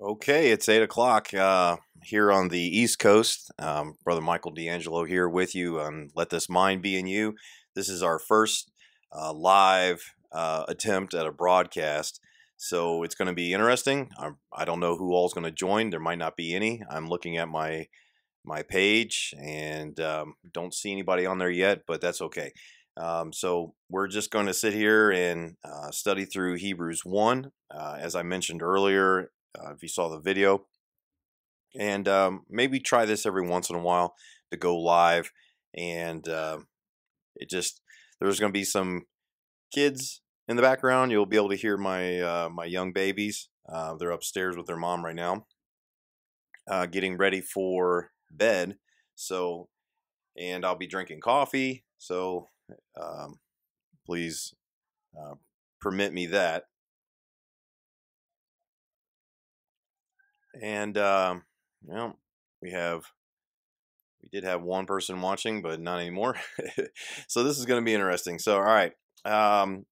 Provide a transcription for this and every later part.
Okay, it's eight o'clock uh, here on the East Coast. Um, Brother Michael D'Angelo here with you on Let This Mind Be in You. This is our first uh, live uh, attempt at a broadcast. So it's going to be interesting. I'm, I do not know who all's going to join. There might not be any. I'm looking at my my page and um, don't see anybody on there yet, but that's okay. Um, so we're just going to sit here and uh, study through Hebrews 1. Uh, as I mentioned earlier, uh, if you saw the video. And um, maybe try this every once in a while to go live. And uh, it just, there's going to be some kids in the background. You'll be able to hear my, uh, my young babies. Uh, they're upstairs with their mom right now, uh, getting ready for bed. So, and I'll be drinking coffee. So, um, please uh, permit me that. And um, well, we have we did have one person watching, but not anymore. so this is going to be interesting. So all right. Um,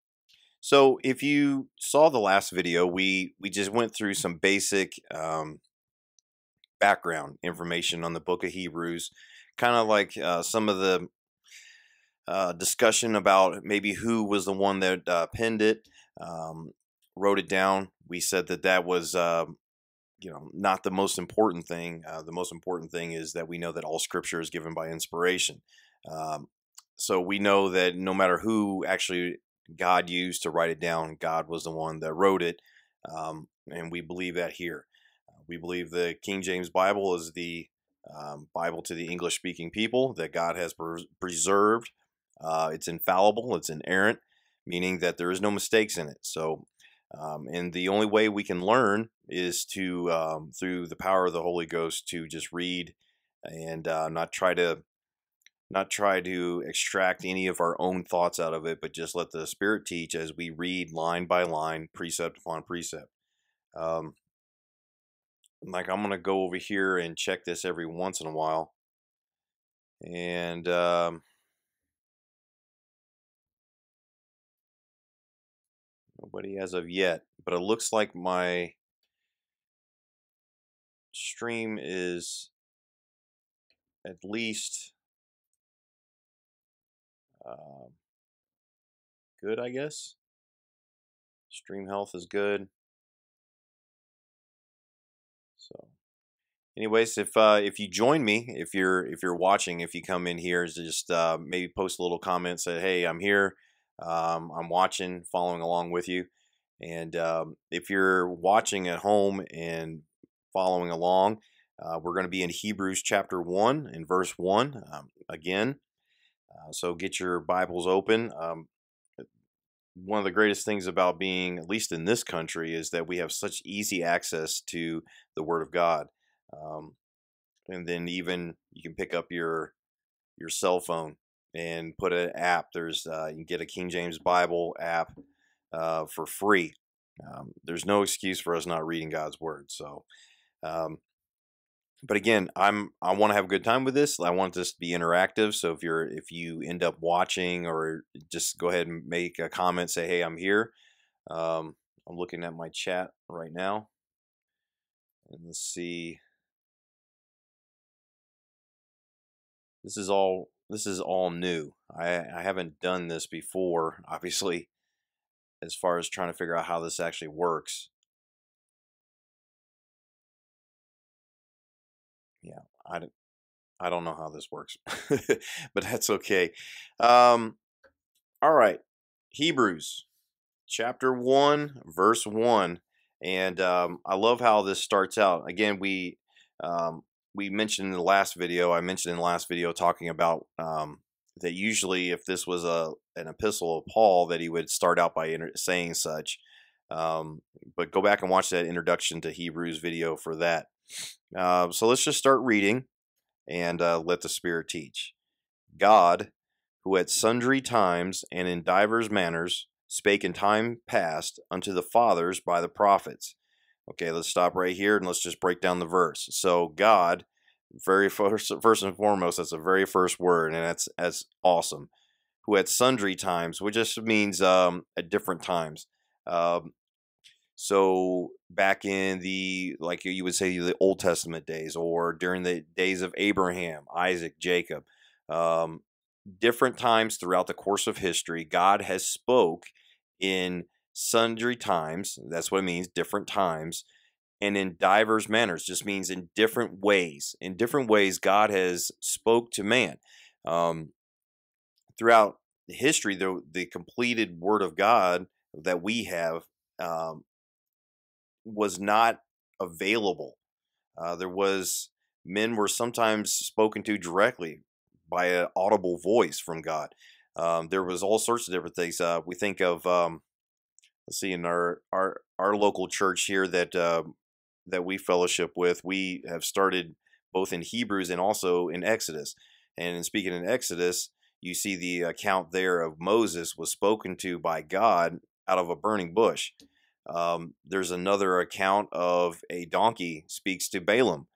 so if you saw the last video, we we just went through some basic um, background information on the Book of Hebrews, kind of like uh, some of the uh, discussion about maybe who was the one that uh, penned it, um, wrote it down. We said that that was um, you know not the most important thing. Uh, the most important thing is that we know that all Scripture is given by inspiration. Um, so we know that no matter who actually God used to write it down, God was the one that wrote it, um, and we believe that here. Uh, we believe the King James Bible is the um, Bible to the English speaking people that God has pre- preserved. Uh, it's infallible, it's inerrant, meaning that there is no mistakes in it. So um, and the only way we can learn is to, um, through the power of the Holy Ghost, to just read and uh, not try to not try to extract any of our own thoughts out of it, but just let the Spirit teach as we read line by line, precept upon precept. Um, like I'm gonna go over here and check this every once in a while, and um, Nobody as of yet, but it looks like my stream is at least uh, good, I guess. Stream health is good. So, anyways, if uh, if you join me, if you're if you're watching, if you come in here, just uh, maybe post a little comment, say, "Hey, I'm here." Um, I'm watching, following along with you. And um, if you're watching at home and following along, uh, we're going to be in Hebrews chapter 1 and verse 1 um, again. Uh, so get your Bibles open. Um, one of the greatest things about being, at least in this country, is that we have such easy access to the Word of God. Um, and then even you can pick up your your cell phone and put an app. There's uh, you can get a King James Bible app uh, for free. Um, there's no excuse for us not reading God's word. So, um, but again, I'm I want to have a good time with this. I want this to be interactive. So if you're if you end up watching or just go ahead and make a comment, say, "Hey, I'm here." Um, I'm looking at my chat right now, and let's see. This is all this is all new. I, I haven't done this before, obviously, as far as trying to figure out how this actually works. Yeah, I don't, I don't know how this works, but that's okay. Um, all right, Hebrews chapter 1, verse 1. And um, I love how this starts out. Again, we um, we mentioned in the last video, I mentioned in the last video talking about um, that usually if this was a an epistle of Paul, that he would start out by saying such. Um, but go back and watch that introduction to Hebrews video for that. Uh, so let's just start reading and uh, let the Spirit teach. God, who at sundry times and in divers manners spake in time past unto the fathers by the prophets Okay, let's stop right here and let's just break down the verse. So God, very first, first and foremost, that's the very first word, and that's that's awesome. Who at sundry times, which just means um, at different times. Um, So back in the like you would say the Old Testament days, or during the days of Abraham, Isaac, Jacob, um, different times throughout the course of history, God has spoke in sundry times. That's what it means, different times, and in divers manners. Just means in different ways. In different ways, God has spoke to man. Um, throughout history, the the completed Word of God that we have um, was not available. Uh, there was men were sometimes spoken to directly by an audible voice from God. Um, there was all sorts of different things. Uh, we think of um, let's see in our our our local church here that uh, that we fellowship with. We have started both in Hebrews and also in Exodus. And in speaking in Exodus, you see the account there of Moses was spoken to by God out of a burning bush. Um, there's another account of a donkey speaks to Balaam.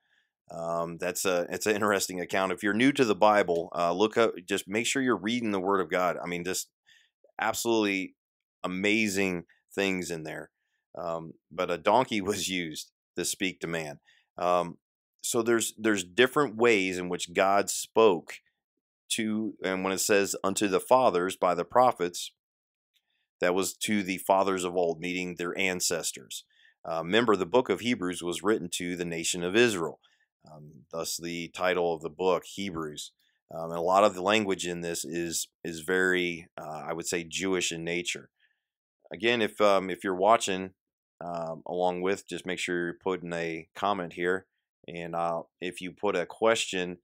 Um, that's a it's an interesting account. If you're new to the Bible, uh, look up. Just make sure you're reading the Word of God. I mean, just absolutely amazing things in there. Um, but a donkey was used to speak to man. Um, so there's there's different ways in which God spoke to, and when it says unto the fathers by the prophets, that was to the fathers of old, meaning their ancestors. Uh, remember, the book of Hebrews was written to the nation of Israel. Um, thus, the title of the book, Hebrews. Um, and a lot of the language in this is is very, uh, I would say, Jewish in nature. Again, if um, if you're watching um, along with, just make sure you're putting a comment here, and I'll, if you put a question,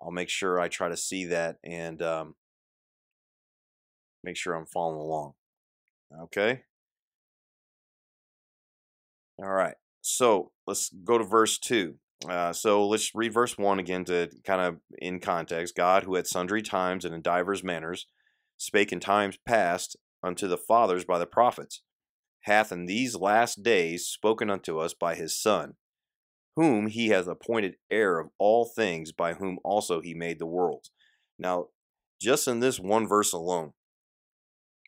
I'll make sure I try to see that and um, make sure I'm following along. Okay. All right. So let's go to verse 2. Uh, so let's read verse 1 again to kind of in context. God, who at sundry times and in divers manners spake in times past unto the fathers by the prophets, hath in these last days spoken unto us by his Son, whom he hath appointed heir of all things, by whom also he made the worlds. Now, just in this one verse alone,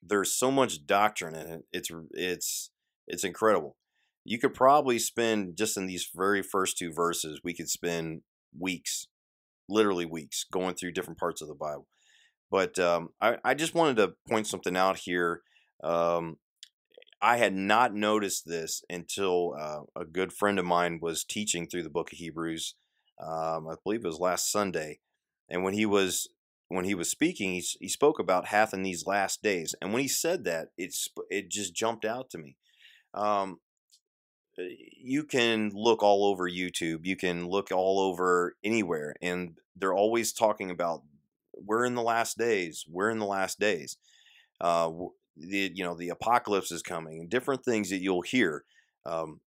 there's so much doctrine in it. It's it's it's incredible. You could probably spend just in these very first two verses, we could spend weeks, literally weeks, going through different parts of the Bible. But um, I, I just wanted to point something out here. Um, I had not noticed this until uh, a good friend of mine was teaching through the book of Hebrews. Um, I believe it was last Sunday, and when he was when he was speaking, he, he spoke about hath in these last days. And when he said that, it's it just jumped out to me. Um, you can look all over YouTube, you can look all over anywhere, and they're always talking about we're in the last days, we're in the last days. Uh, the you know the apocalypse is coming, and different things that you'll hear. Um,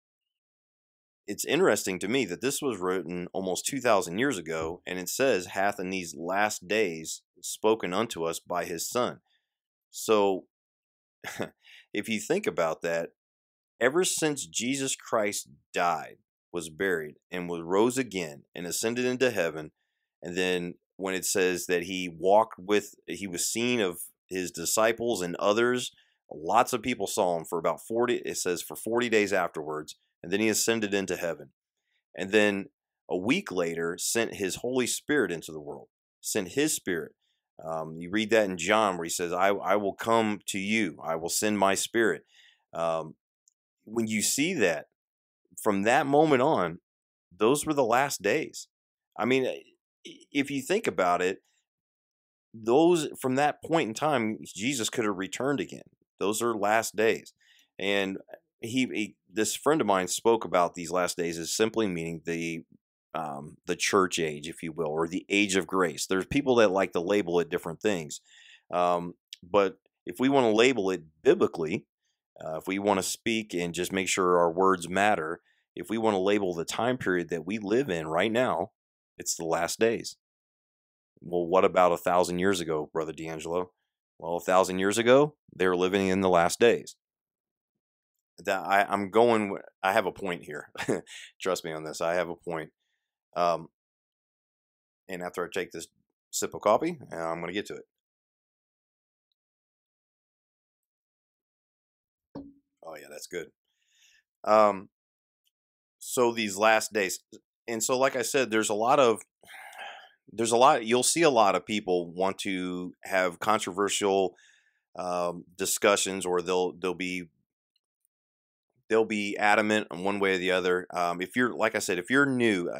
it's interesting to me that this was written almost 2,000 years ago, and it says, hath in these last days spoken unto us by his Son. So, if you think about that, ever since Jesus Christ died, was buried, and was rose again, and ascended into heaven, and then when it says that he walked with, he was seen of his disciples and others, lots of people saw him for about 40, it says for 40 days afterwards and then he ascended into heaven. And then a week later, sent his Holy Spirit into the world, sent his Spirit. Um, you read that in John where he says, I, I will come to you, I will send my Spirit. Um, when you see that, from that moment on, those were the last days. I mean, if you think about it, those from that point in time, Jesus could have returned again. Those are last days. And he, he, this friend of mine spoke about these last days as simply meaning the um, the church age, if you will, or the age of grace. There's people that like to label it different things, um, but if we want to label it biblically, uh, if we want to speak and just make sure our words matter, if we want to label the time period that we live in right now, it's the last days. Well, what about a thousand years ago, Brother D'Angelo? Well, a thousand years ago, they were living in the last days that I, I'm going. I have a point here. Trust me on this. I have a point. Um, and after I take this sip of coffee, uh, I'm going to get to it. Oh yeah, that's good. Um, so these last days, and so like I said, there's a lot of there's a lot you'll see a lot of people want to have controversial um, discussions or they'll they'll be they'll be adamant on one way or the other. Um, if you're like i said if you're new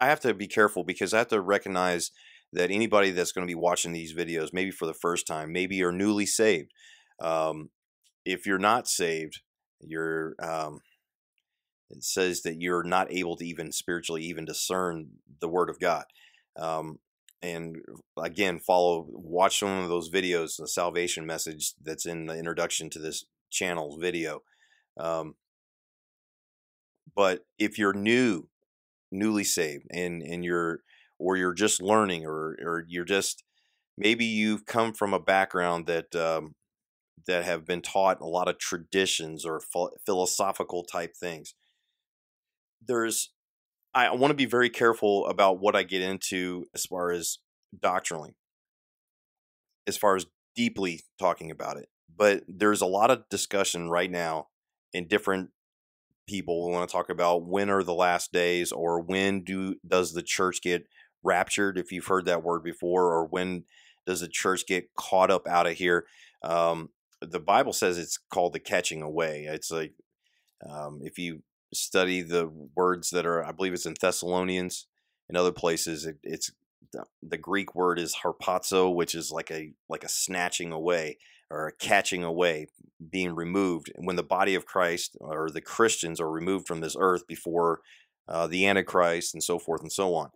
i have to be careful because i have to recognize that anybody that's going to be watching these videos maybe for the first time maybe you're newly saved. Um, if you're not saved you're um, it says that you're not able to even spiritually even discern the word of god um, and again, follow, watch some of those videos, the salvation message that's in the introduction to this channel's video. Um, but if you're new, newly saved, and and you're or you're just learning, or or you're just maybe you've come from a background that um, that have been taught a lot of traditions or philosophical type things. There's I want to be very careful about what I get into as far as doctrinally, as far as deeply talking about it. But there's a lot of discussion right now in different people want to talk about when are the last days or when do does the church get raptured if you've heard that word before or when does the church get caught up out of here um, the bible says it's called the catching away it's like um, if you study the words that are, I believe it's in Thessalonians and other places. It, it's the, Greek word is harpazo, which is like a like a snatching away or a catching away, being removed. When the body of Christ or the Christians are removed from this earth before uh, the Antichrist and so forth and so on.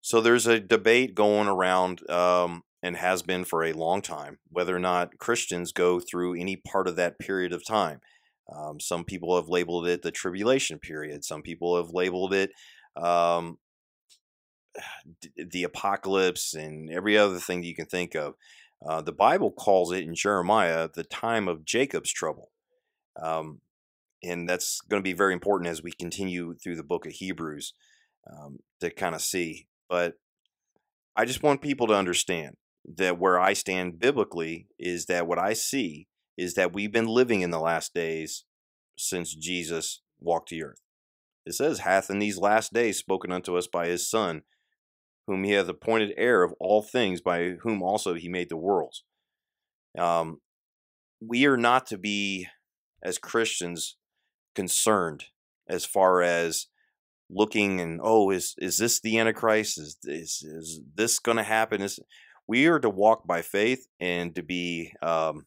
So there's a debate going around um, and has been for a long time whether or not Christians go through any part of that period of time. Um, some people have labeled it the tribulation period. Some people have labeled it um, the apocalypse and every other thing you can think of. Uh, the Bible calls it in Jeremiah the time of Jacob's trouble. Um, and that's going to be very important as we continue through the book of Hebrews um, to kind of see. But I just want people to understand that where I stand biblically is that what I see is that we've been living in the last days since Jesus walked the earth. It says, hath in these last days spoken unto us by his Son, whom he hath appointed heir of all things, by whom also he made the worlds. Um, we are not to be, as Christians, concerned as far as looking and oh, is is this the Antichrist? Is is is this going to happen? Is we are to walk by faith and to be um,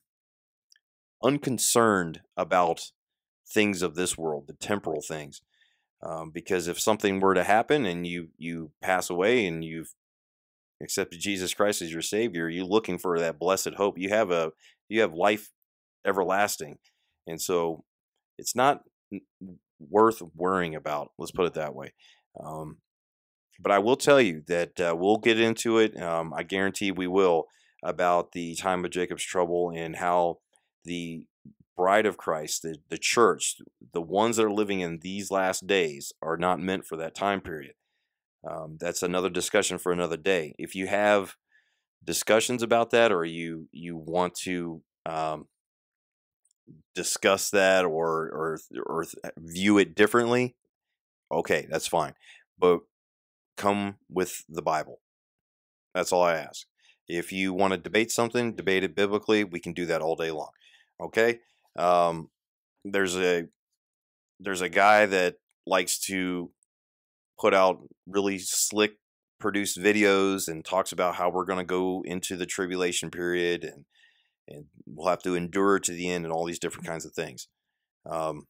unconcerned about things of this world, the temporal things. Um, because if something were to happen and you you pass away and you've accepted Jesus Christ as your Savior, you're looking for that blessed hope. You have a you have life everlasting, and so it's not worth worrying about. Let's put it that way. Um, but I will tell you that uh, we'll get into it. Um, I guarantee we will about the time of Jacob's trouble and how the bride of Christ, the, the church, the ones that are living in these last days are not meant for that time period. Um, that's another discussion for another day. If you have discussions about that or you you want to um, discuss that or, or or view it differently, okay, that's fine. But come with the Bible. That's all I ask. If you want to debate something, debate it biblically, we can do that all day long. Okay. Um, there's a there's a guy that likes to put out really slick produced videos and talks about how we're going to go into the tribulation period and and we'll have to endure to the end and all these different kinds of things. Um,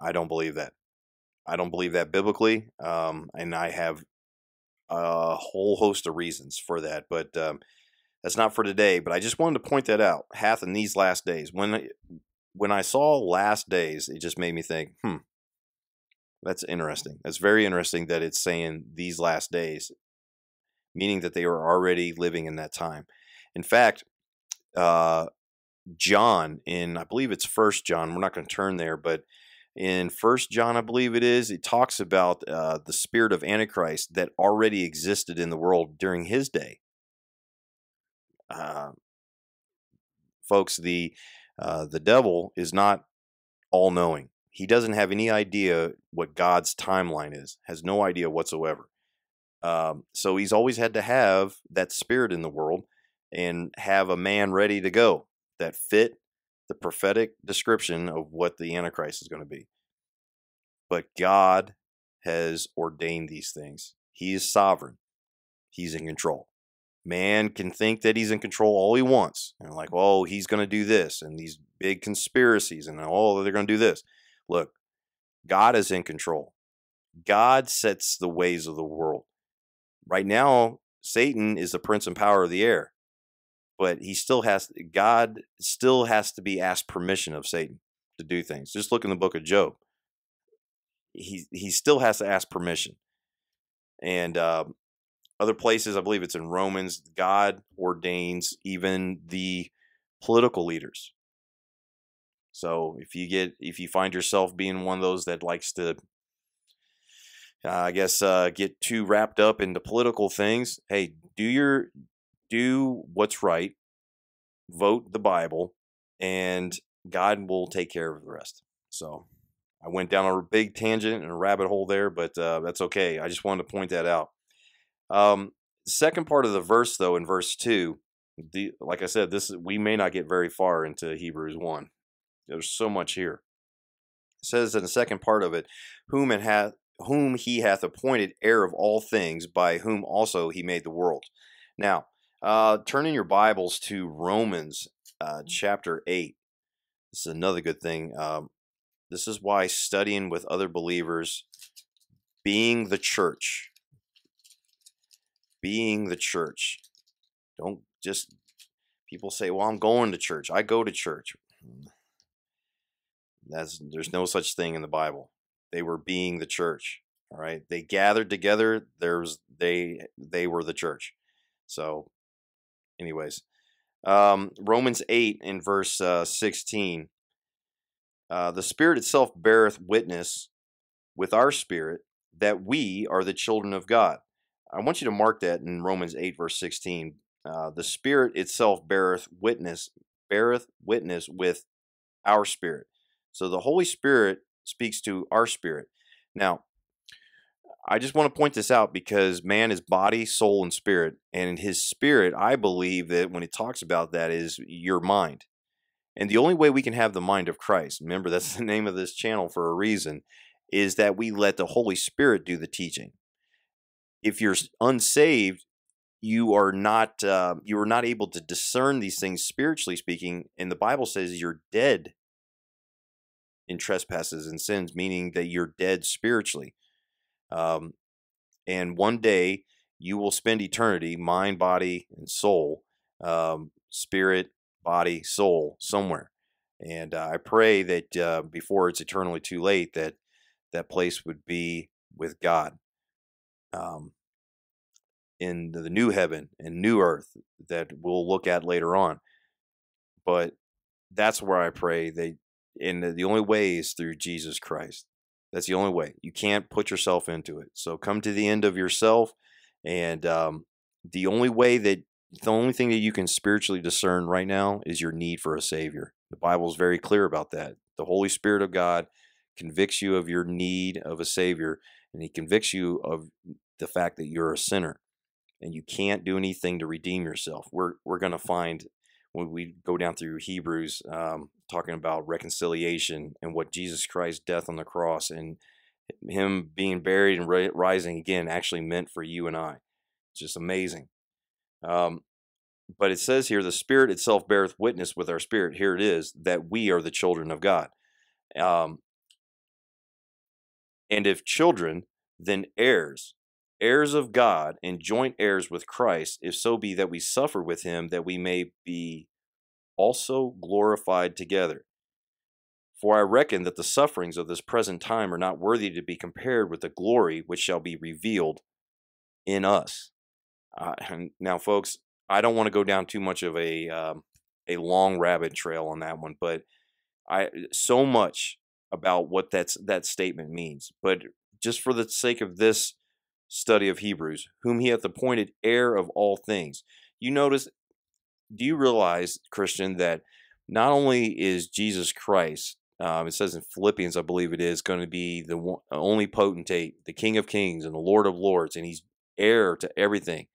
I don't believe that. I don't believe that biblically, um, and I have a whole host of reasons for that. But um, that's not for today, but I just wanted to point that out. Hath in these last days. When when I saw last days, it just made me think, hmm, that's interesting. That's very interesting that it's saying these last days, meaning that they were already living in that time. In fact, uh, John in I believe it's First John. We're not going to turn there, but in First John, I believe it is, it talks about uh, the spirit of Antichrist that already existed in the world during his day uh, folks, the uh, the devil is not all knowing. He doesn't have any idea what God's timeline is, has no idea whatsoever. Um, so he's always had to have that spirit in the world and have a man ready to go that fit the prophetic description of what the Antichrist is going to be. But God has ordained these things. He is sovereign. He's in control. Man can think that he's in control all he wants. And like, oh, he's going to do this and these big conspiracies and oh, they're going to do this. Look, God is in control. God sets the ways of the world. Right now, Satan is the prince and power of the air. But he still has God still has to be asked permission of Satan to do things. Just look in the book of Job. He he still has to ask permission. And uh, other places, I believe it's in Romans, God ordains even the political leaders. So if you get if you find yourself being one of those that likes to uh, I guess uh, get too wrapped up into political things, hey, do your do what's right, vote the Bible, and God will take care of the rest. So I went down a big tangent and a rabbit hole there, but uh, that's okay. I just wanted to point that out. Um, second part of the verse, though, in verse two, the, like I said, this we may not get very far into Hebrews one. There's so much here. It says in the second part of it, whom it hath whom he hath appointed heir of all things, by whom also he made the world. Now, uh, turn in your Bibles to Romans uh, chapter 8. This is another good thing. Um, this is why studying with other believers, being the church, being the church. Don't just, people say, well, I'm going to church. I go to church. That's, there's no such thing in the Bible. They were being the church. All right. They gathered together. There's, they, they were the church. So anyways, um, Romans 8 in verse uh, 16. Uh, the Spirit itself beareth witness with our spirit that we are the children of God. I want you to mark that in Romans 8, verse 16. Uh, the Spirit itself beareth witness, beareth witness with our spirit. So the Holy Spirit speaks to our spirit. Now, I just want to point this out because man is body, soul, and spirit. And his spirit, I believe that when it talks about that is your mind. And the only way we can have the mind of Christ, remember that's the name of this channel for a reason, is that we let the Holy Spirit do the teaching. If you're unsaved, you are not uh, you are not able to discern these things spiritually speaking. And the Bible says you're dead in trespasses and sins, meaning that you're dead spiritually. Um, and one day you will spend eternity, mind, body, and soul, um, spirit, body, soul, somewhere. And uh, I pray that uh, before it's eternally too late, that that place would be with God um, in the new heaven and new earth that we'll look at later on. But that's where I pray that, and the only way is through Jesus Christ. That's the only way. You can't put yourself into it. So come to the end of yourself, and um, the only way that the only thing that you can spiritually discern right now is your need for a savior. The Bible is very clear about that. The Holy Spirit of God convicts you of your need of a savior, and He convicts you of the fact that you're a sinner and you can't do anything to redeem yourself. We're we're going to find when we go down through Hebrews, um, talking about reconciliation and what Jesus Christ's death on the cross and him being buried and rising again actually meant for you and I. It's just amazing. Um, but it says here, the Spirit itself beareth witness with our spirit. Here it is that we are the children of God. Um, and if children, then heirs, heirs of God and joint heirs with Christ, if so be that we suffer with him, that we may be also glorified together. For I reckon that the sufferings of this present time are not worthy to be compared with the glory which shall be revealed in us. Uh, now, folks, I don't want to go down too much of a um, a long rabbit trail on that one, but I so much about what that's that statement means. But just for the sake of this study of Hebrews, whom he hath appointed heir of all things. You notice, do you realize, Christian, that not only is Jesus Christ Um, it says in Philippians, I believe it is, going to be the one, only potentate, the King of Kings and the Lord of Lords, and He's heir to everything.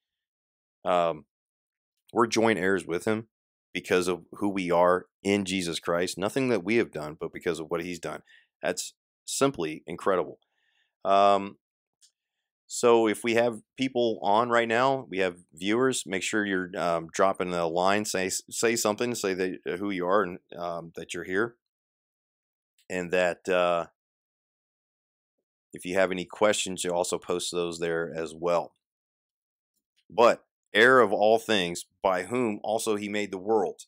Um, we're joint heirs with Him because of who we are in Jesus Christ. Nothing that we have done, but because of what He's done. That's simply incredible. Um, so if we have people on right now, we have viewers. Make sure you're um, dropping a line. Say say something. Say that uh, who you are and um, that you're here, and that uh, if you have any questions, you also post those there as well. But heir of all things, by whom also he made the world.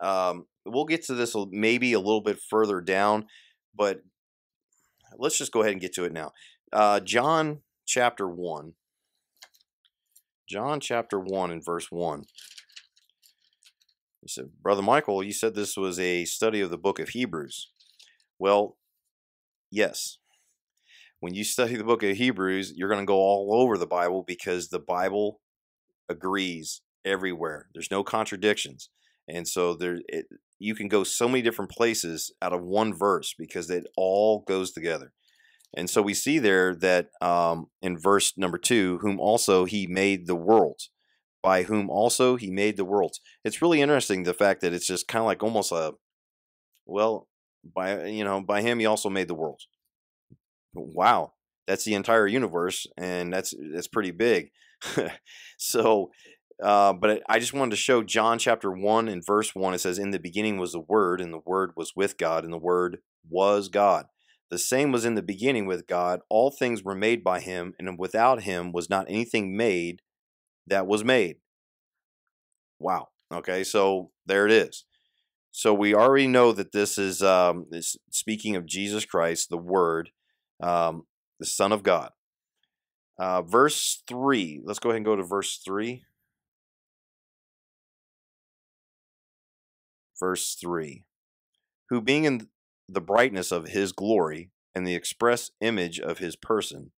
Um, we'll get to this maybe a little bit further down, but let's just go ahead and get to it now. Uh, John chapter 1. John chapter 1 and verse 1. He said, Brother Michael, you said this was a study of the book of Hebrews. Well, yes. When you study the book of Hebrews, you're going to go all over the Bible because the Bible agrees everywhere. There's no contradictions. And so there it, you can go so many different places out of one verse because it all goes together. And so we see there that um, in verse number two, whom also he made the world, by whom also he made the worlds. It's really interesting the fact that it's just kind of like almost a, well, by you know, by him he also made the worlds. Wow, that's the entire universe, and that's that's pretty big. so, uh, but I just wanted to show John chapter one and verse one. It says, "In the beginning was the Word, and the Word was with God, and the Word was God." The same was in the beginning with God. All things were made by him, and without him was not anything made that was made. Wow. Okay, so there it is. So we already know that this is, um, speaking of Jesus Christ, the Word, um, the Son of God. Uh, verse 3. Let's go ahead and go to verse 3. Verse 3. Who being in the brightness of his glory and the express image of his person,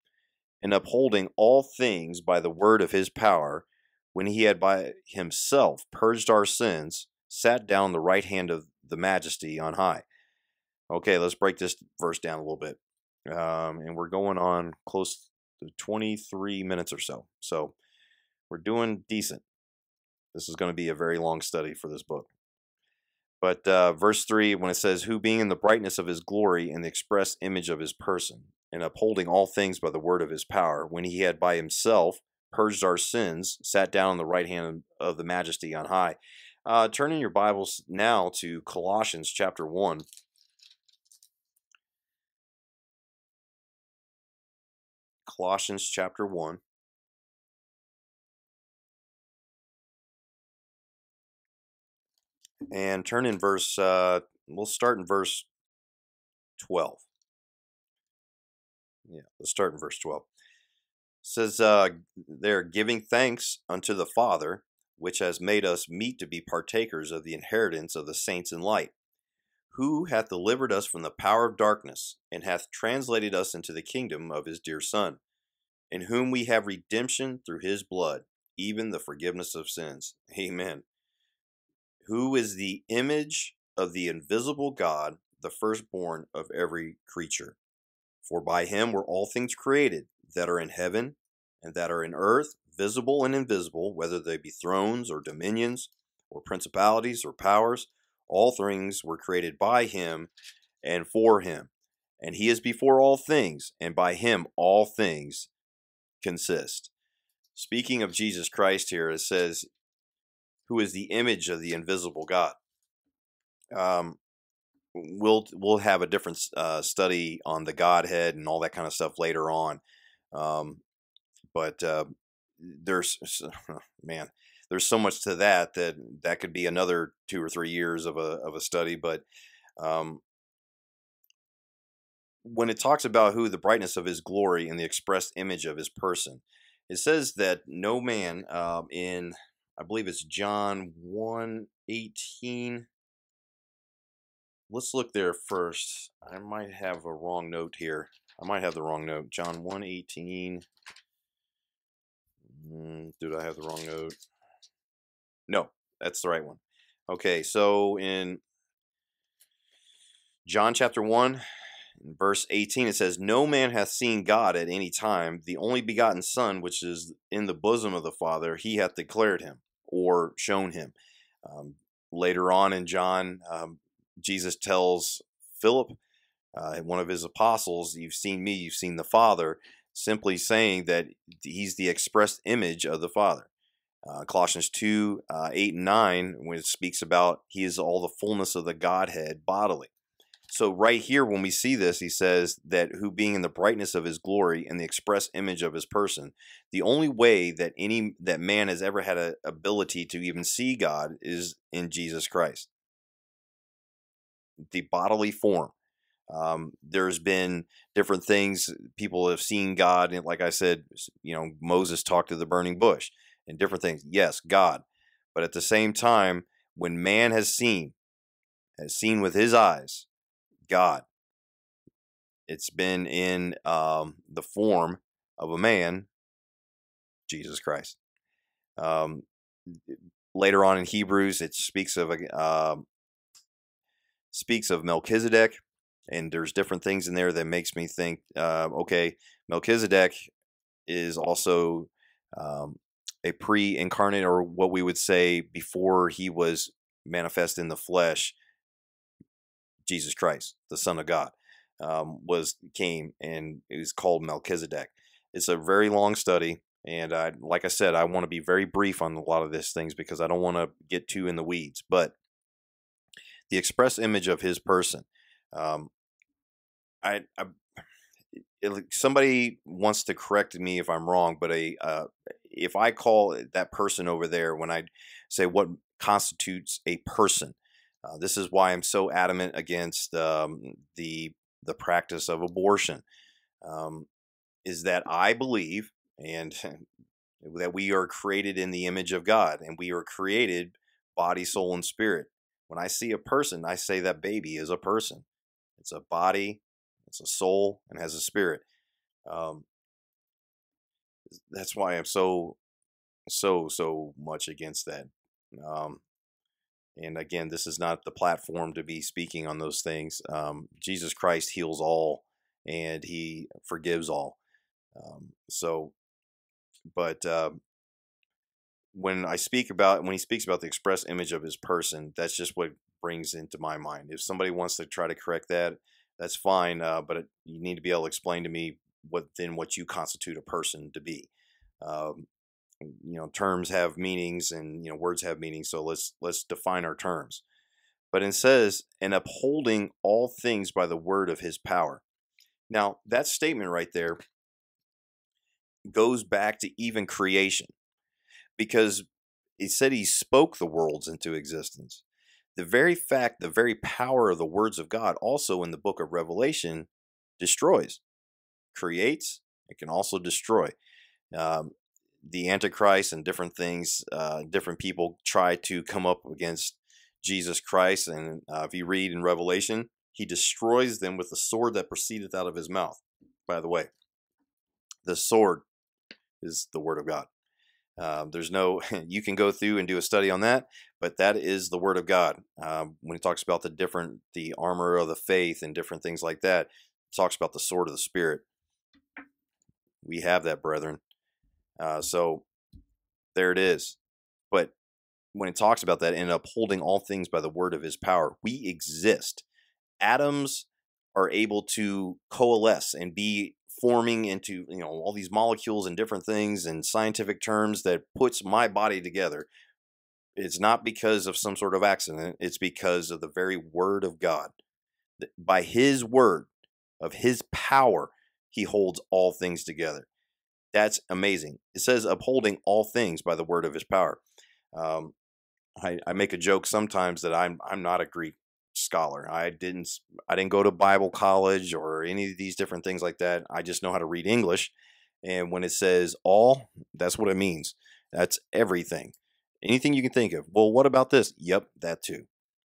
and upholding all things by the word of his power, when he had by himself purged our sins, sat down the right hand of the majesty on high. Okay, let's break this verse down a little bit. Um, and we're going on close 23 minutes or so. So we're doing decent. This is going to be a very long study for this book. But uh, verse 3, when it says, Who being in the brightness of his glory and the express image of his person, and upholding all things by the word of his power, when he had by himself purged our sins, sat down on the right hand of the majesty on high. Uh, turn in your Bibles now to Colossians chapter 1. Colossians chapter 1. and turn in verse, uh, we'll start in verse 12. Yeah, let's start in verse 12. It says, uh, They're giving thanks unto the Father, which has made us meet to be partakers of the inheritance of the saints in light, who hath delivered us from the power of darkness, and hath translated us into the kingdom of his dear Son, in whom we have redemption through his blood, even the forgiveness of sins. Amen who is the image of the invisible God, the firstborn of every creature. For by him were all things created that are in heaven and that are in earth, visible and invisible, whether they be thrones or dominions or principalities or powers. All things were created by him and for him. And he is before all things, and by him all things consist. Speaking of Jesus Christ here, it says, who is the image of the invisible God. Um, we'll we'll have a different uh, study on the Godhead and all that kind of stuff later on. Um, but uh, there's man, there's so much to that that that could be another two or three years of a of a study. But um, when it talks about who the brightness of His glory and the expressed image of His person, it says that no man um, in I believe it's John 118. Let's look there first. I might have a wrong note here. I might have the wrong note. John 118. Mm, did I have the wrong note? No, that's the right one. Okay, so in John chapter 1, verse 18, it says, No man hath seen God at any time. The only begotten Son, which is in the bosom of the Father, he hath declared him or shown him. Um, later on in John, um, Jesus tells Philip, uh, one of his apostles, You've seen me, you've seen the Father, simply saying that he's the expressed image of the Father. Uh, Colossians 2 uh, 8 and 9, when it speaks about he is all the fullness of the Godhead bodily. So, right here, when we see this, he says that who being in the brightness of his glory and the express image of his person, the only way that any that man has ever had an ability to even see God is in Jesus Christ. The bodily form. Um, there's been different things people have seen God, and like I said, you know, Moses talked to the burning bush and different things. Yes, God, but at the same time, when man has seen, has seen with his eyes, God. It's been in um, the form of a man, Jesus Christ. Um, later on in Hebrews, it speaks of uh, speaks of Melchizedek, and there's different things in there that makes me think, uh, okay, Melchizedek is also um, a pre-incarnate, or what we would say before he was manifest in the flesh, Jesus Christ, the Son of God, um, was came and it was called Melchizedek. It's a very long study, and I, like I said, I want to be very brief on a lot of these things because I don't want to get too in the weeds. But the express image of His person, um, I, I somebody wants to correct me if I'm wrong, but a uh, if I call that person over there when I say what constitutes a person, uh, this is why I'm so adamant against um, the the practice of abortion. Um, is that I believe and that we are created in the image of God and we are created body, soul, and spirit. When I see a person, I say that baby is a person. It's a body, it's a soul, and has a spirit. Um, that's why I'm so, so, so much against that. Um, and again, this is not the platform to be speaking on those things. Um, Jesus Christ heals all and he forgives all. Um, so, but uh, when I speak about, when he speaks about the express image of his person, that's just what brings into my mind. If somebody wants to try to correct that, that's fine. Uh, but it, you need to be able to explain to me what then what you constitute a person to be. Um, you know terms have meanings and you know words have meanings so let's let's define our terms. But it says and upholding all things by the word of his power. Now that statement right there goes back to even creation because it said he spoke the worlds into existence. The very fact the very power of the words of god also in the book of revelation destroys creates it can also destroy. Um, the Antichrist and different things, uh, different people try to come up against Jesus Christ. And uh, if you read in Revelation, he destroys them with the sword that proceedeth out of his mouth. By the way, the sword is the word of God. Um, there's no, you can go through and do a study on that, but that is the word of God. Um, when he talks about the different, the armor of the faith and different things like that, talks about the sword of the spirit. We have that, brethren. Uh, so there it is. But when it talks about that and upholding all things by the word of his power, we exist. Atoms are able to coalesce and be forming into you know all these molecules and different things and scientific terms that puts my body together. It's not because of some sort of accident. It's because of the very word of god. By his word of his power he holds all things together that's amazing. It says upholding all things by the word of his power. Um, I, I make a joke sometimes that I'm I'm not a Greek scholar. I didn't I didn't go to Bible college or any of these different things like that. I just know how to read English. And when it says all, that's what it means. That's everything. Anything you can think of. Well, what about this? Yep, that too.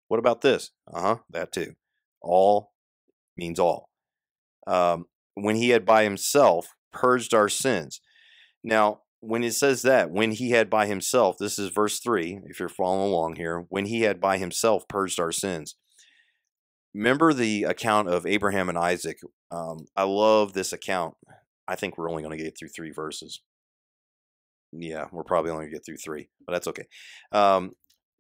What about this? Uh huh, that too. All means all. Um, when he had by himself purged our sins. Now, when it says that, when he had by himself, this is verse 3, if you're following along here, when he had by himself purged our sins. remember the account of Abraham and Isaac. Um, I love this account. I think we're only going to get through three verses. Yeah, we're probably only going to get through three, but that's okay. Um,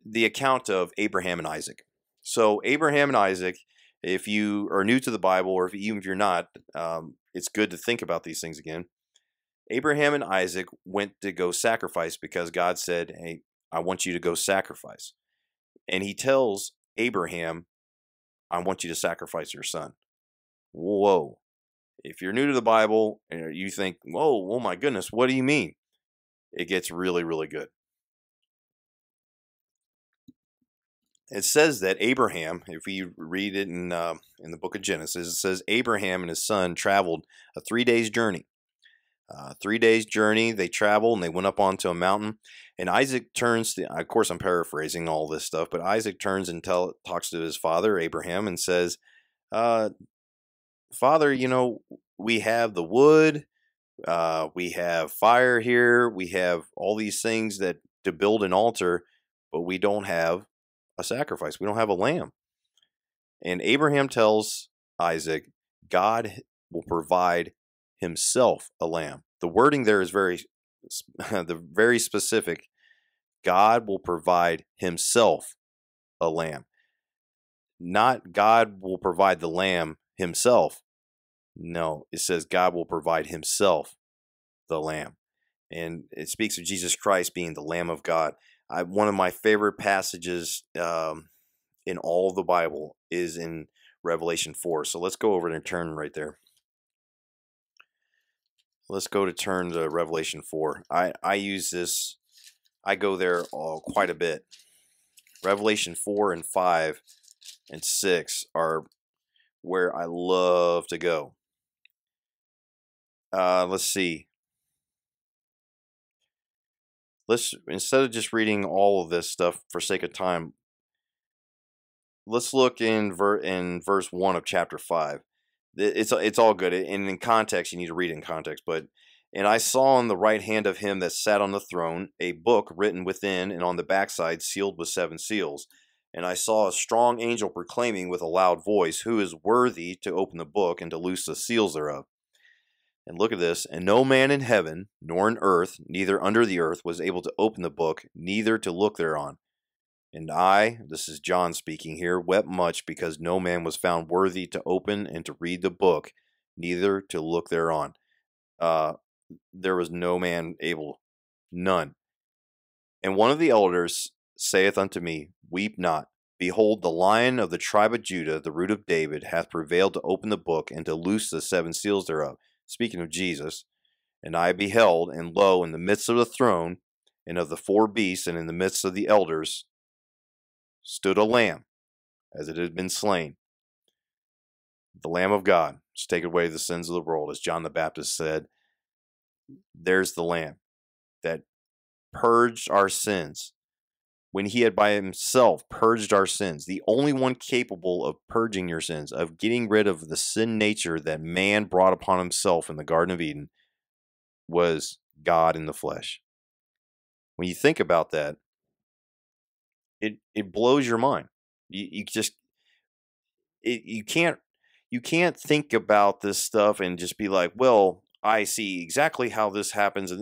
the account of Abraham and Isaac. So Abraham and Isaac, if you are new to the Bible, or if, even if you're not, um, it's good to think about these things again. Abraham and Isaac went to go sacrifice because God said, Hey, I want you to go sacrifice. And he tells Abraham, I want you to sacrifice your son. Whoa. If you're new to the Bible and you think, whoa, oh my goodness, what do you mean? It gets really, really good. It says that Abraham, if we read it in uh, in the book of Genesis, it says Abraham and his son traveled a three days journey. Uh, three days journey, they traveled and they went up onto a mountain. And Isaac turns to, of course, I'm paraphrasing all this stuff, but Isaac turns and tell, talks to his father, Abraham, and says, uh, Father, you know, we have the wood, uh, we have fire here, we have all these things that to build an altar, but we don't have a sacrifice. We don't have a lamb. And Abraham tells Isaac, God will provide himself a lamb. The wording there is very the very specific. God will provide himself a lamb. Not God will provide the lamb himself. No, it says God will provide himself the lamb. And it speaks of Jesus Christ being the Lamb of God. I, one of my favorite passages um, in all the Bible is in Revelation 4. So let's go over and turn right there. Let's go to turn to Revelation 4. I, I use this, I go there all, quite a bit. Revelation 4 and 5 and 6 are where I love to go. Uh, let's see. Let's instead of just reading all of this stuff for sake of time, let's look in ver in verse one of chapter five it's it's all good. And in context, you need to read in context. But and I saw on the right hand of him that sat on the throne a book written within and on the backside sealed with seven seals. And I saw a strong angel proclaiming with a loud voice, Who is worthy to open the book and to loose the seals thereof? And look at this. And no man in heaven, nor in earth, neither under the earth, was able to open the book, neither to look thereon. And I, this is John speaking here, wept much because no man was found worthy to open and to read the book, neither to look thereon. Uh, there was no man able, none. And one of the elders saith unto me, Weep not. Behold, the lion of the tribe of Judah, the root of David, hath prevailed to open the book and to loose the seven seals thereof. Speaking of Jesus. And I beheld, and lo, in the midst of the throne, and of the four beasts, and in the midst of the elders, stood a lamb, as it had been slain. The Lamb of God to take away the sins of the world, as John the Baptist said. There's the Lamb that purged our sins when he had by himself purged our sins, the only one capable of purging your sins, of getting rid of the sin nature that man brought upon himself in the Garden of Eden, was God in the flesh. When you think about that, it it blows your mind. You you just it, you can't you can't think about this stuff and just be like, well, I see exactly how this happens,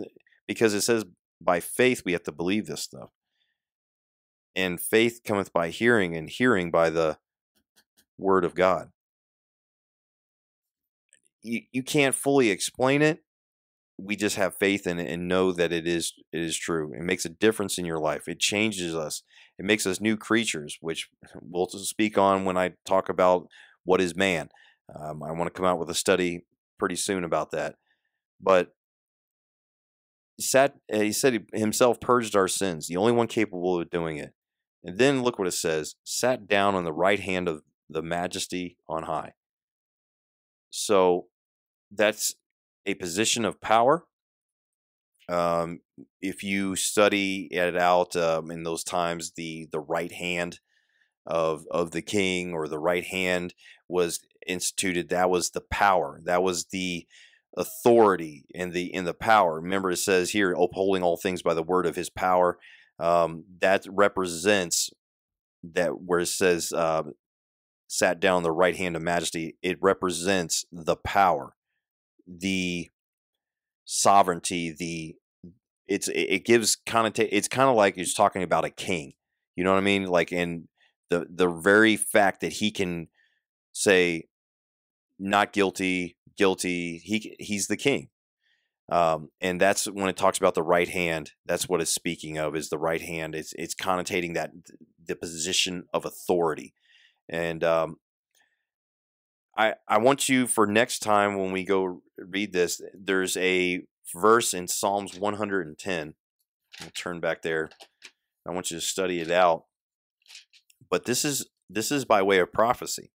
because it says by faith we have to believe this stuff, and faith cometh by hearing, and hearing by the word of God. You you can't fully explain it, we just have faith in it and know that it is it is true. It makes a difference in your life. It changes us. It makes us new creatures, which we'll speak on when I talk about what is man. Um, I want to come out with a study pretty soon about that. But he sat. Eh, he said he himself purged our sins, the only one capable of doing it. And then look what it says: sat down on the right hand of the Majesty on high. So that's a position of power. Um, if you study it out um, in those times, the the right hand of of the king or the right hand was instituted. That was the power. That was the authority in the in the power. Remember, it says here, upholding all things by the word of his power. Um, that represents that where it says uh, sat down the right hand of majesty, it represents the power, the sovereignty, the it's it gives kind of it's kind of like he's talking about a king. You know what I mean? Like in the the very fact that he can say not guilty, guilty, he he's the king. Um, and that's when it talks about the right hand. That's what it's speaking of is the right hand. It's it's connotating that the position of authority. And um, I I want you for next time when we go read this. There's a verse in Psalms 110. I'll turn back there. I want you to study it out. But this is this is by way of prophecy.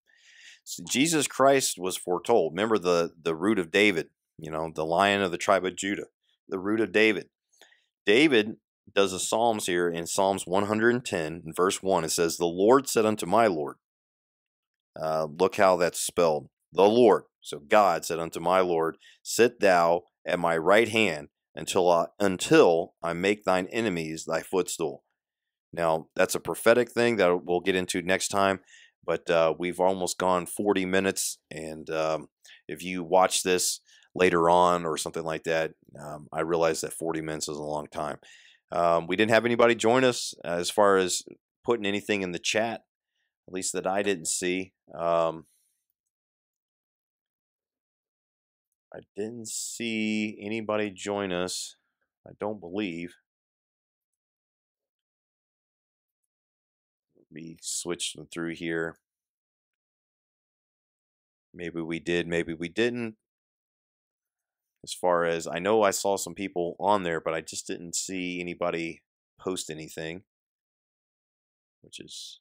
So Jesus Christ was foretold. Remember the the root of David you know, the lion of the tribe of Judah, the root of David. David does a Psalms here in Psalms 110, in verse 1. It says, The Lord said unto my Lord, uh, look how that's spelled. The Lord. So God said unto my Lord, Sit thou at my right hand until I, until I make thine enemies thy footstool. Now, that's a prophetic thing that we'll get into next time, but uh, we've almost gone 40 minutes. And um, if you watch this later on or something like that. Um, I realized that 40 minutes is a long time. Um, we didn't have anybody join us as far as putting anything in the chat, at least that I didn't see. Um, I didn't see anybody join us. I don't believe. We switched them through here. Maybe we did, maybe we didn't as far as I know I saw some people on there, but I just didn't see anybody post anything, which is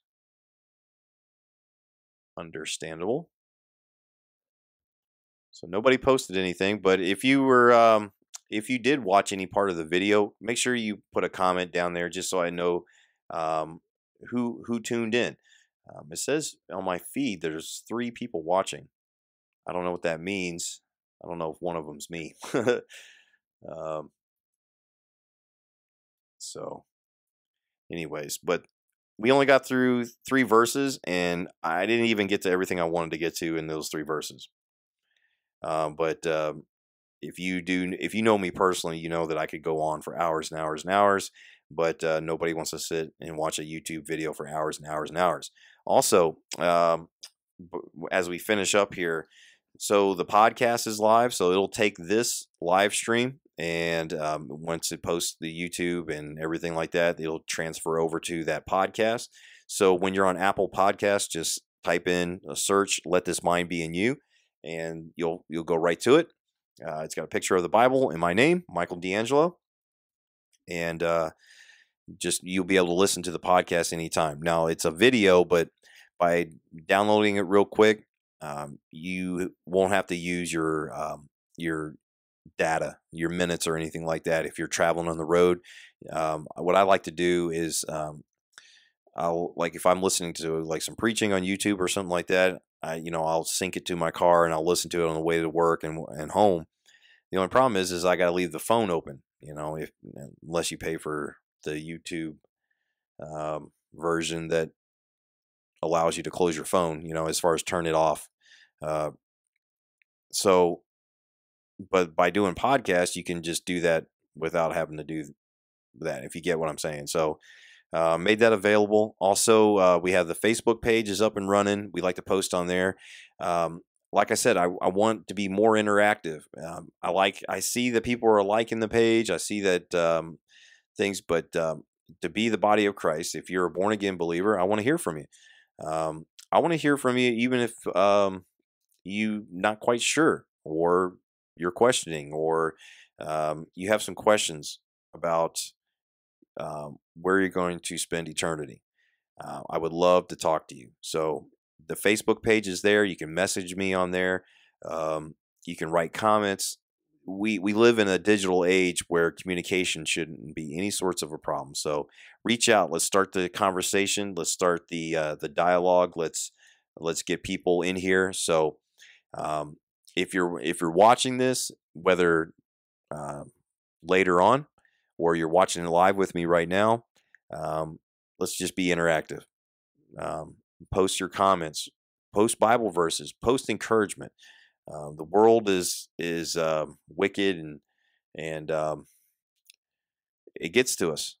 understandable. So nobody posted anything, but if you were um, if you did watch any part of the video, make sure you put a comment down there just so I know um, who who tuned in. Um, it says on my feed there's three people watching. I don't know what that means. I don't know if one of them's me. um, so, anyways, but we only got through three verses, and I didn't even get to everything I wanted to get to in those three verses. Um, but um, if you do, if you know me personally, you know that I could go on for hours and hours and hours. But uh, nobody wants to sit and watch a YouTube video for hours and hours and hours. Also, um, as we finish up here, so the podcast is live, so it'll take this live stream and um, once it posts the YouTube and everything like that, it'll transfer over to that podcast. So when you're on Apple Podcast, just type in a search "Let This Mind Be in You," and you'll you'll go right to it. Uh, it's got a picture of the Bible and my name, Michael D'Angelo, and uh, just you'll be able to listen to the podcast anytime. Now it's a video, but by downloading it real quick, um, you won't have to use your um, your data, your minutes, or anything like that if you're traveling on the road. Um, what I like to do is, um, I'll like if I'm listening to like some preaching on YouTube or something like that. I you know I'll sync it to my car and I'll listen to it on the way to work and and home. The only problem is is I got to leave the phone open. You know, if unless you pay for the YouTube um, version that allows you to close your phone. You know, as far as turn it off. Uh, so, but by doing podcasts, you can just do that without having to do that. If you get what I'm saying. So, uh, made that available. Also, uh, we have the Facebook page is up and running. We like to post on there. Um, like I said, I, I, want to be more interactive. Um, I like I see that people are liking the page. I see that um, things, but um, to be the body of Christ, if you're a born again believer, I want to hear from you. Um, I want to hear from you, even if um, you not quite sure or you're questioning or um, you have some questions about um, where you're going to spend eternity. Uh, I would love to talk to you. So the Facebook page is there. You can message me on there. Um, you can write comments. We we live in a digital age where communication shouldn't be any sorts of a problem. So reach out. Let's start the conversation. Let's start the uh, the dialogue. Let's let's get people in here. So um, if you're if you're watching this, whether uh, later on or you're watching it live with me right now, um, let's just be interactive. Um, post your comments. post Bible verses, post encouragement. Uh, the world is is uh, wicked and and um, it gets to us,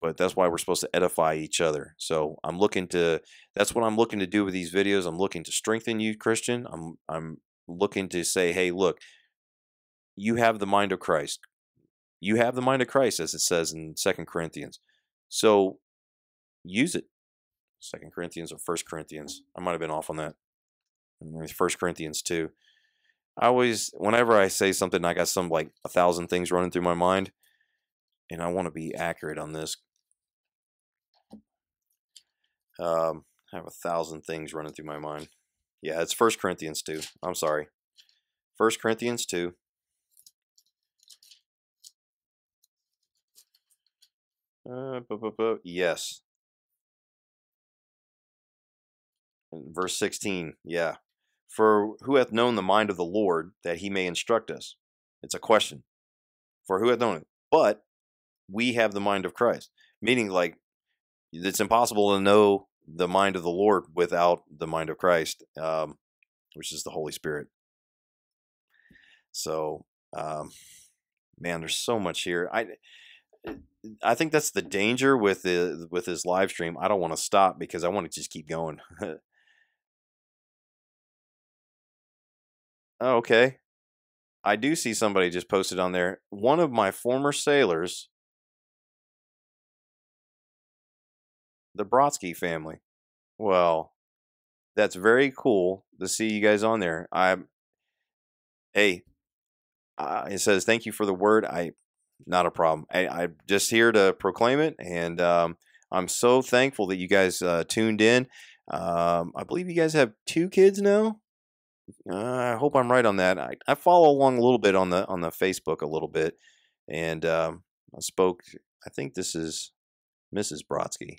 but that's why we're supposed to edify each other. So I'm looking to that's what I'm looking to do with these videos. I'm looking to strengthen you, Christian. I'm I'm looking to say, hey, look, you have the mind of Christ. You have the mind of Christ, as it says in Second Corinthians. So use it. Second Corinthians or First Corinthians. I might have been off on that. First Corinthians two. I always, whenever I say something, I got some like a thousand things running through my mind, and I want to be accurate on this. Um, I have a thousand things running through my mind. Yeah, it's First Corinthians two. I'm sorry, First Corinthians two. Uh, bu- bu- bu- yes. Verse 16, yeah. For who hath known the mind of the Lord that he may instruct us? It's a question. For who hath known it? But we have the mind of Christ. Meaning, like, it's impossible to know the mind of the Lord without the mind of Christ, um, which is the Holy Spirit. So, um, man, there's so much here. I I think that's the danger with the with this live stream. I don't want to stop because I want to just keep going. oh, okay. I do see somebody just posted on there. One of my former sailors, the Brodsky family. Well, that's very cool to see you guys on there. I, hey, uh, it says thank you for the word. I not a problem. I, I'm just here to proclaim it, and um, I'm so thankful that you guys uh, tuned in. Um, I believe you guys have two kids now. Uh, I hope I'm right on that. I, I follow along a little bit on the on the Facebook a little bit, and um, I spoke. I think this is Mrs. Brodsky.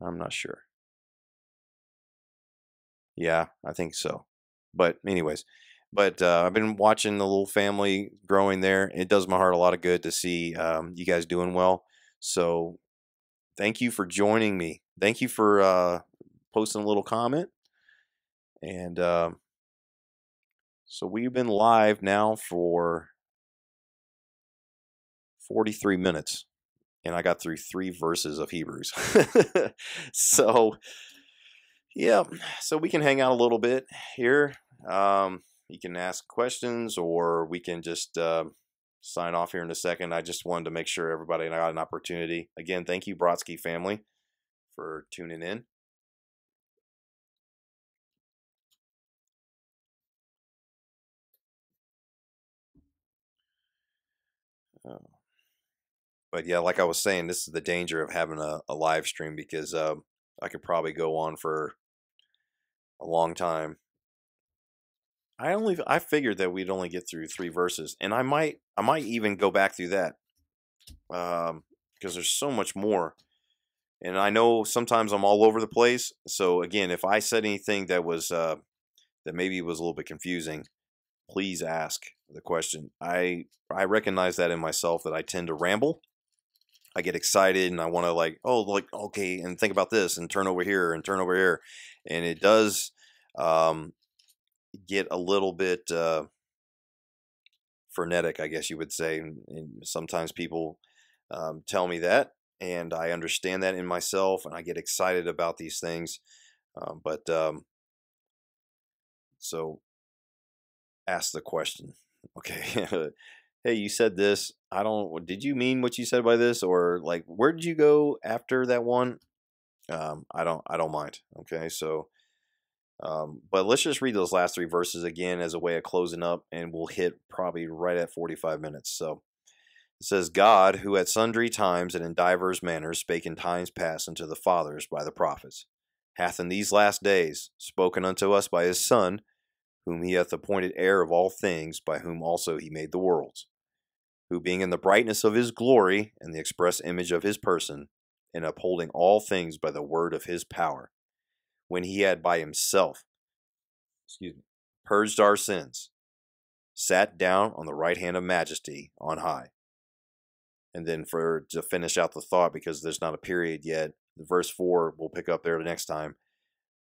I'm not sure. Yeah, I think so. But anyways, but uh, I've been watching the little family growing there. It does my heart a lot of good to see um, you guys doing well. So thank you for joining me. Thank you for uh, posting a little comment. And uh, so we've been live now for 43 minutes. And I got through three verses of Hebrews. so, yeah, so we can hang out a little bit here. Um, you can ask questions or we can just uh, sign off here in a second. I just wanted to make sure everybody got an opportunity. Again, thank you, Brodsky family, for tuning in. Uh, but yeah, like I was saying, this is the danger of having a, a live stream because uh, I could probably go on for a long time I only I figured that we'd only get through three verses, and I might I might even go back through that um, because there's so much more. And I know sometimes I'm all over the place. So again, if I said anything that was uh, that maybe was a little bit confusing, please ask the question. I I recognize that in myself that I tend to ramble. I get excited and I want to like oh like okay and think about this and turn over here and turn over here, and it does um, get a little bit uh, frenetic, I guess you would say. And, sometimes people um, tell me that, and I understand that in myself, and I get excited about these things. Um, but um, so ask the question. Okay. hey, you said this. I don't. Did you mean what you said by this, or like where did you go after that one? Um, I don't. I don't mind. Okay, so um, but let's just read those last three verses again as a way of closing up, and we'll hit probably right at 45 minutes. So it says, God, who at sundry times and in divers manners spake in times past unto the fathers by the prophets, hath in these last days spoken unto us by his Son, whom he hath appointed heir of all things, by whom also he made the worlds, who being in the brightness of his glory and the express image of his person, and upholding all things by the word of his power, when he had by himself excuse me, purged our sins, sat down on the right hand of majesty on high. And then for to finish out the thought, because there's not a period yet, verse four we'll pick up there the next time.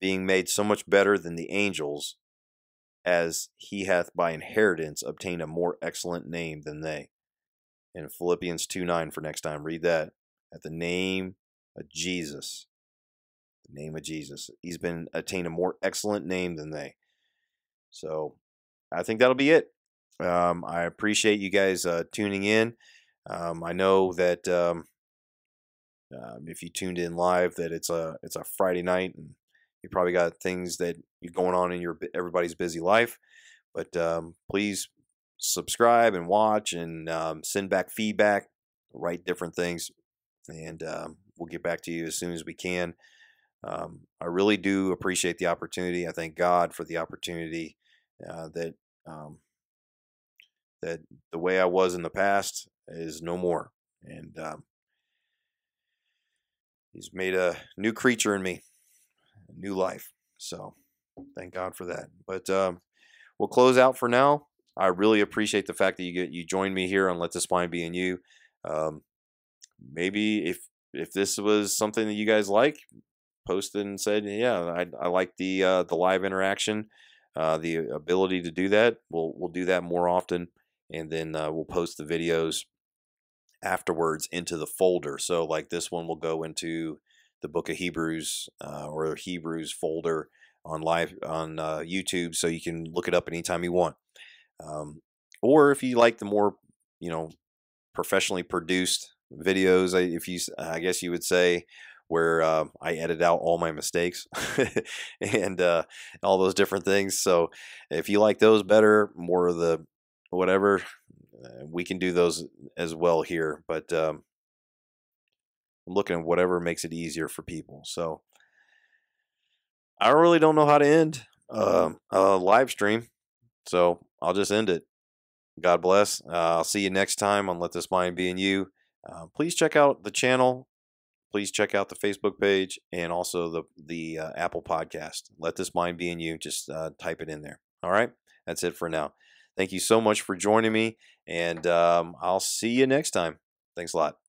being made so much better than the angels, as he hath by inheritance obtained a more excellent name than they. In Philippians 2 9 for next time, read that. At the name of Jesus, the name of Jesus, he's been attained a more excellent name than they. So I think that'll be it. Um, I appreciate you guys uh, tuning in. Um, I know that um, um, if you tuned in live, that it's a it's a Friday night, and you probably got things that you're going on in your everybody's busy life. But um, please subscribe and watch, and um, send back feedback, write different things, and um, we'll get back to you as soon as we can. I really do appreciate the opportunity. I thank God for the opportunity uh, that that the way I was in the past is no more. And um, he's made a new creature in me, a new life. So thank God for that. But um, we'll close out for now. I really appreciate the fact that you get you joined me here on Let This Mind Be in You. Um, maybe if if this was something that you guys like, posted and said, yeah, I, I like the uh, the live interaction, uh, the ability to do that. We'll we'll do that more often and then uh, we'll post the videos afterwards into the folder. So like this one will go into the book of Hebrews uh, or Hebrews folder on live on uh, YouTube, so you can look it up anytime you want. Um, or if you like the more, you know, professionally produced videos, if you, I guess you would say, where uh, I edit out all my mistakes and uh, all those different things. So if you like those better, more of the whatever, uh, we can do those as well here. But um, I'm looking at whatever makes it easier for people. So I really don't know how to end uh, a live stream. So I'll just end it. God bless. Uh, I'll see you next time on Let This Mind Be in You. Uh, please check out the channel. Please check out the Facebook page and also the the uh, Apple Podcast. Let This Mind Be in You. Just uh, type it in there. All right. That's it for now. Thank you so much for joining me, and um, I'll see you next time. Thanks a lot.